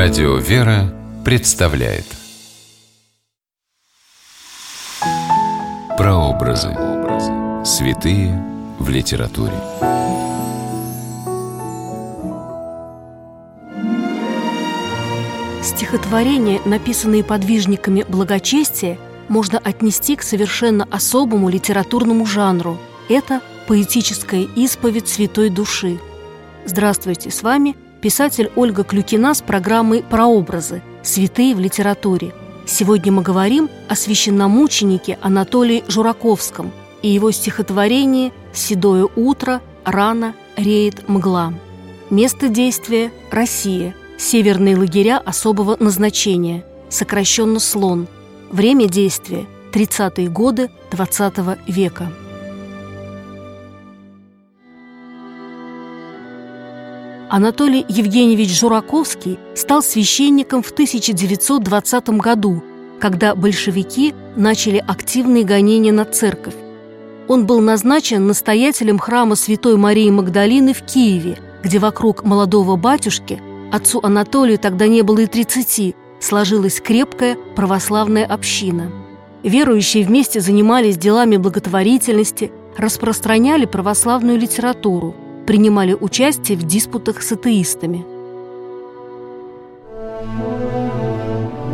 Радио «Вера» представляет Прообразы. Святые в литературе. Стихотворения, написанные подвижниками благочестия, можно отнести к совершенно особому литературному жанру. Это поэтическая исповедь святой души. Здравствуйте, с вами писатель Ольга Клюкина с программой «Прообразы. Святые в литературе». Сегодня мы говорим о священномученике Анатолии Жураковском и его стихотворении «Седое утро», «Рано», «Реет мгла». Место действия – Россия. Северные лагеря особого назначения, сокращенно «Слон». Время действия – 30-е годы XX века. Анатолий Евгеньевич Жураковский стал священником в 1920 году, когда большевики начали активные гонения на церковь. Он был назначен настоятелем храма Святой Марии Магдалины в Киеве, где вокруг молодого батюшки, отцу Анатолию тогда не было и 30, сложилась крепкая православная община. Верующие вместе занимались делами благотворительности, распространяли православную литературу – принимали участие в диспутах с атеистами.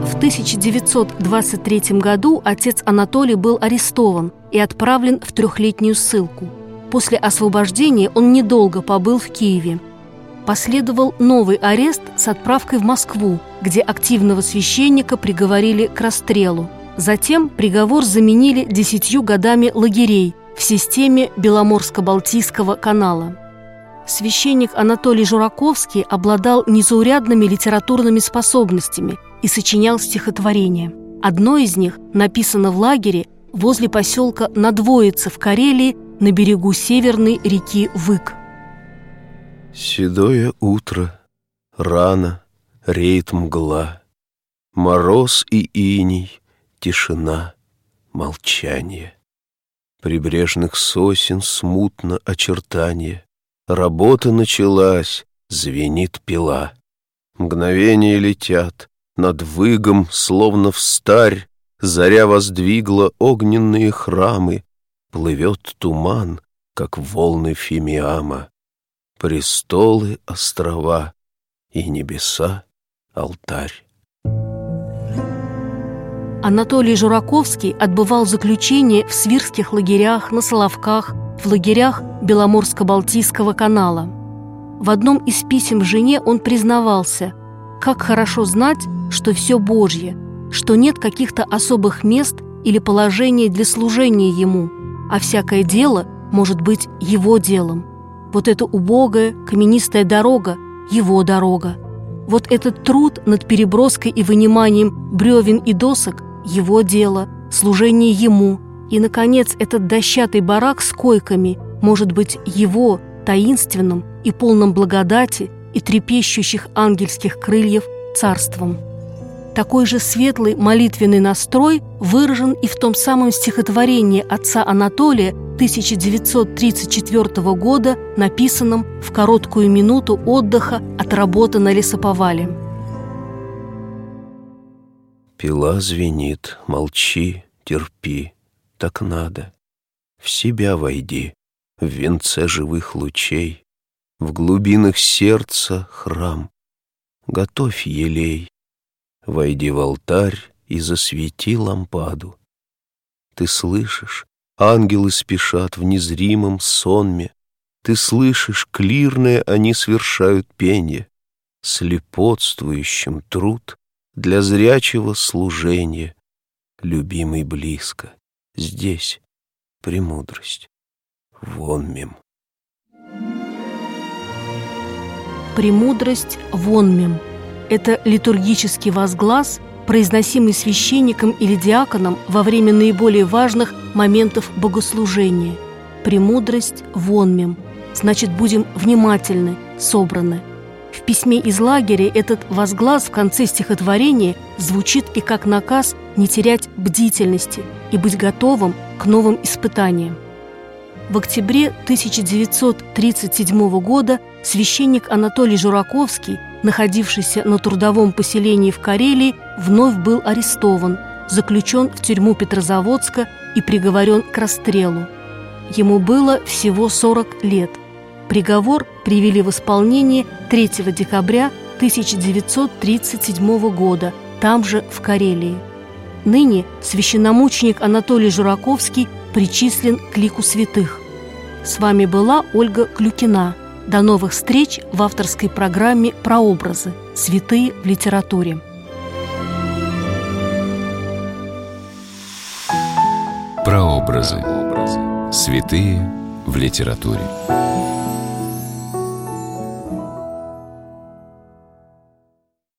В 1923 году отец Анатолий был арестован и отправлен в трехлетнюю ссылку. После освобождения он недолго побыл в Киеве. Последовал новый арест с отправкой в Москву, где активного священника приговорили к расстрелу. Затем приговор заменили десятью годами лагерей в системе Беломорско-Балтийского канала священник Анатолий Жураковский обладал незаурядными литературными способностями и сочинял стихотворения. Одно из них написано в лагере возле поселка Надвоица в Карелии на берегу северной реки Вык. Седое утро, рано, реет мгла, Мороз и иней, тишина, молчание. Прибрежных сосен смутно очертание, Работа началась, звенит пила. Мгновения летят, над выгом, словно в старь, Заря воздвигла огненные храмы, Плывет туман, как волны Фимиама. Престолы, острова и небеса, алтарь. Анатолий Жураковский отбывал заключение в свирских лагерях, на Соловках, в лагерях Беломорско-Балтийского канала. В одном из писем жене он признавался, как хорошо знать, что все Божье, что нет каких-то особых мест или положений для служения Ему, а всякое дело может быть Его делом. Вот эта убогая, каменистая дорога – Его дорога. Вот этот труд над переброской и выниманием бревен и досок – Его дело, служение Ему – и, наконец, этот дощатый барак с койками может быть его, таинственным и полным благодати и трепещущих ангельских крыльев царством. Такой же светлый молитвенный настрой выражен и в том самом стихотворении отца Анатолия 1934 года, написанном в короткую минуту отдыха от работы на лесоповале. Пила звенит, молчи, терпи так надо. В себя войди, в венце живых лучей, В глубинах сердца храм. Готовь елей, войди в алтарь и засвети лампаду. Ты слышишь, ангелы спешат в незримом сонме, Ты слышишь, клирное они свершают пение, Слепотствующим труд для зрячего служения, Любимый близко. Здесь премудрость. Вон мим. Премудрость вон. Это литургический возглас, произносимый священником или диаконом во время наиболее важных моментов богослужения. Премудрость вон мим. Значит, будем внимательны, собраны – в письме из лагеря этот возглас в конце стихотворения звучит и как наказ не терять бдительности и быть готовым к новым испытаниям. В октябре 1937 года священник Анатолий Жураковский, находившийся на трудовом поселении в Карелии, вновь был арестован, заключен в тюрьму Петрозаводска и приговорен к расстрелу. Ему было всего 40 лет. Приговор привели в исполнение 3 декабря 1937 года, там же, в Карелии. Ныне священномученик Анатолий Жураковский причислен к лику святых. С вами была Ольга Клюкина. До новых встреч в авторской программе «Прообразы. Святые в литературе». Прообразы. Святые в литературе.